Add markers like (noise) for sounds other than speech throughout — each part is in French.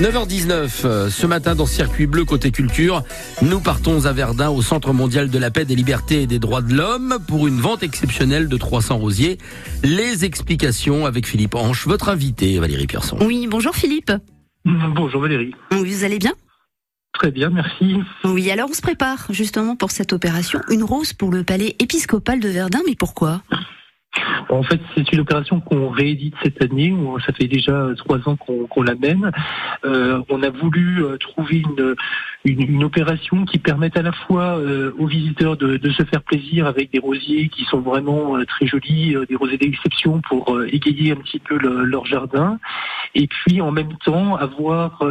9h19, euh, ce matin dans Circuit Bleu côté culture, nous partons à Verdun au Centre mondial de la paix, des libertés et des droits de l'homme pour une vente exceptionnelle de 300 rosiers. Les explications avec Philippe Hanche, votre invité Valérie Pierson. Oui, bonjour Philippe. Bonjour Valérie. Vous allez bien? Très bien, merci. Oui, alors on se prépare justement pour cette opération. Une rose pour le palais épiscopal de Verdun, mais pourquoi? En fait, c'est une opération qu'on réédite cette année. Ça fait déjà trois ans qu'on l'amène. Euh, on a voulu euh, trouver une, une, opération qui permette à la fois euh, aux visiteurs de, se faire plaisir avec des rosiers qui sont vraiment euh, très jolis, euh, des rosiers d'exception pour égayer un petit peu le, leur jardin, et puis en même temps avoir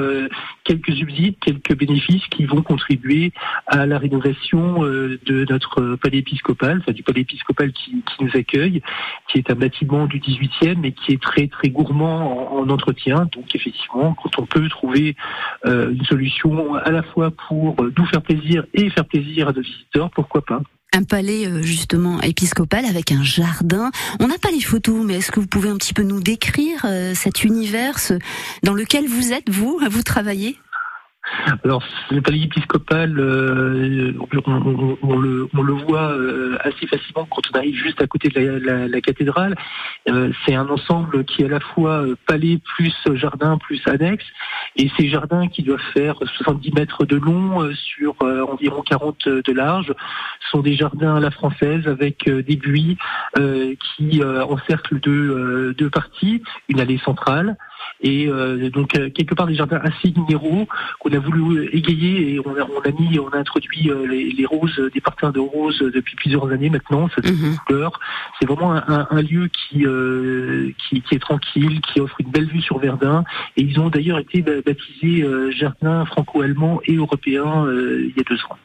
quelques subsides, quelques bénéfices qui vont contribuer à la rénovation de notre palais épiscopal, enfin du palais épiscopal qui, nous accueille, qui est un bâtiment du 18e mais qui est très très gourmand en entretien. Donc effectivement, quand on peut trouver une solution à la fois pour euh, nous faire plaisir et faire plaisir à nos visiteurs, pourquoi pas un palais euh, justement épiscopal avec un jardin. On n'a pas les photos, mais est-ce que vous pouvez un petit peu nous décrire euh, cet univers dans lequel vous êtes, vous, à vous travailler? Alors, le palais épiscopal, euh, on, le, on, le, voit euh, assez facilement quand on arrive juste à côté de la, la, la cathédrale. Euh, c'est un ensemble qui est à la fois palais plus jardin plus annexe. Et ces jardins qui doivent faire 70 mètres de long sur environ 40 de large sont des jardins à la française avec des buis qui encerclent deux, deux parties, une allée centrale et donc quelque part des jardins assez minéraux qu'on a voulu égayer et on a, on a mis, on a introduit euh, les, les roses, des parterres de roses depuis plusieurs années maintenant. Ça mm C'est vraiment un, un, lieu qui, euh, qui, qui est tranquille, qui offre une belle vue sur Verdun. Et ils ont d'ailleurs été baptisés euh, jardin franco-allemand et européen il y a deux ans.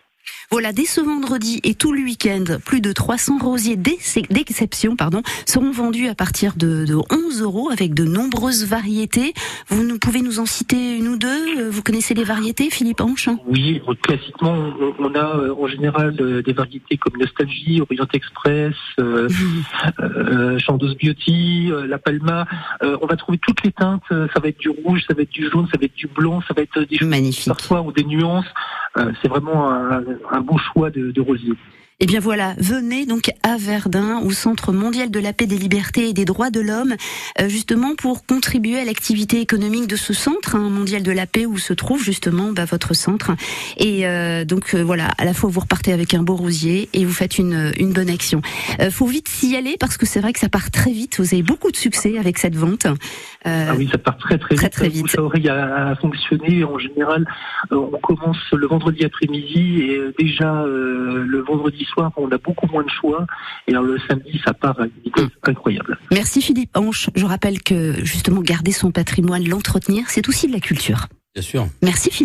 Voilà, dès ce vendredi et tout le week-end, plus de 300 rosiers d'exception pardon, seront vendus à partir de, de 11 euros avec de nombreuses variétés. Vous nous, pouvez nous en citer une ou deux? Vous connaissez les variétés, Philippe Hanche? Oui, classiquement, on a euh, en général euh, des variétés comme Nostalgie, Orient Express, euh, (laughs) euh, Chandos Beauty, La Palma. on va trouver toutes les teintes. Ça va être du rouge, ça va être du jaune, ça va être du blanc, ça va être des choses parfois ou des nuances. C'est vraiment un, un beau choix de, de rosier. Eh bien voilà, venez donc à Verdun, au Centre mondial de la paix, des libertés et des droits de l'homme, euh, justement pour contribuer à l'activité économique de ce centre hein, mondial de la paix où se trouve justement bah, votre centre. Et euh, donc euh, voilà, à la fois vous repartez avec un beau rosier et vous faites une, une bonne action. Euh, faut vite s'y aller parce que c'est vrai que ça part très vite. Vous avez beaucoup de succès avec cette vente. ah oui, ça part très très, très vite. Très vite. a, a fonctionné en général. on commence le vendredi après-midi et déjà le vendredi soir, on a beaucoup moins de choix. Et alors, le samedi, ça part à une vitesse incroyable. Merci Philippe Hanche. Je rappelle que justement, garder son patrimoine, l'entretenir, c'est aussi de la culture. Bien sûr. Merci Philippe.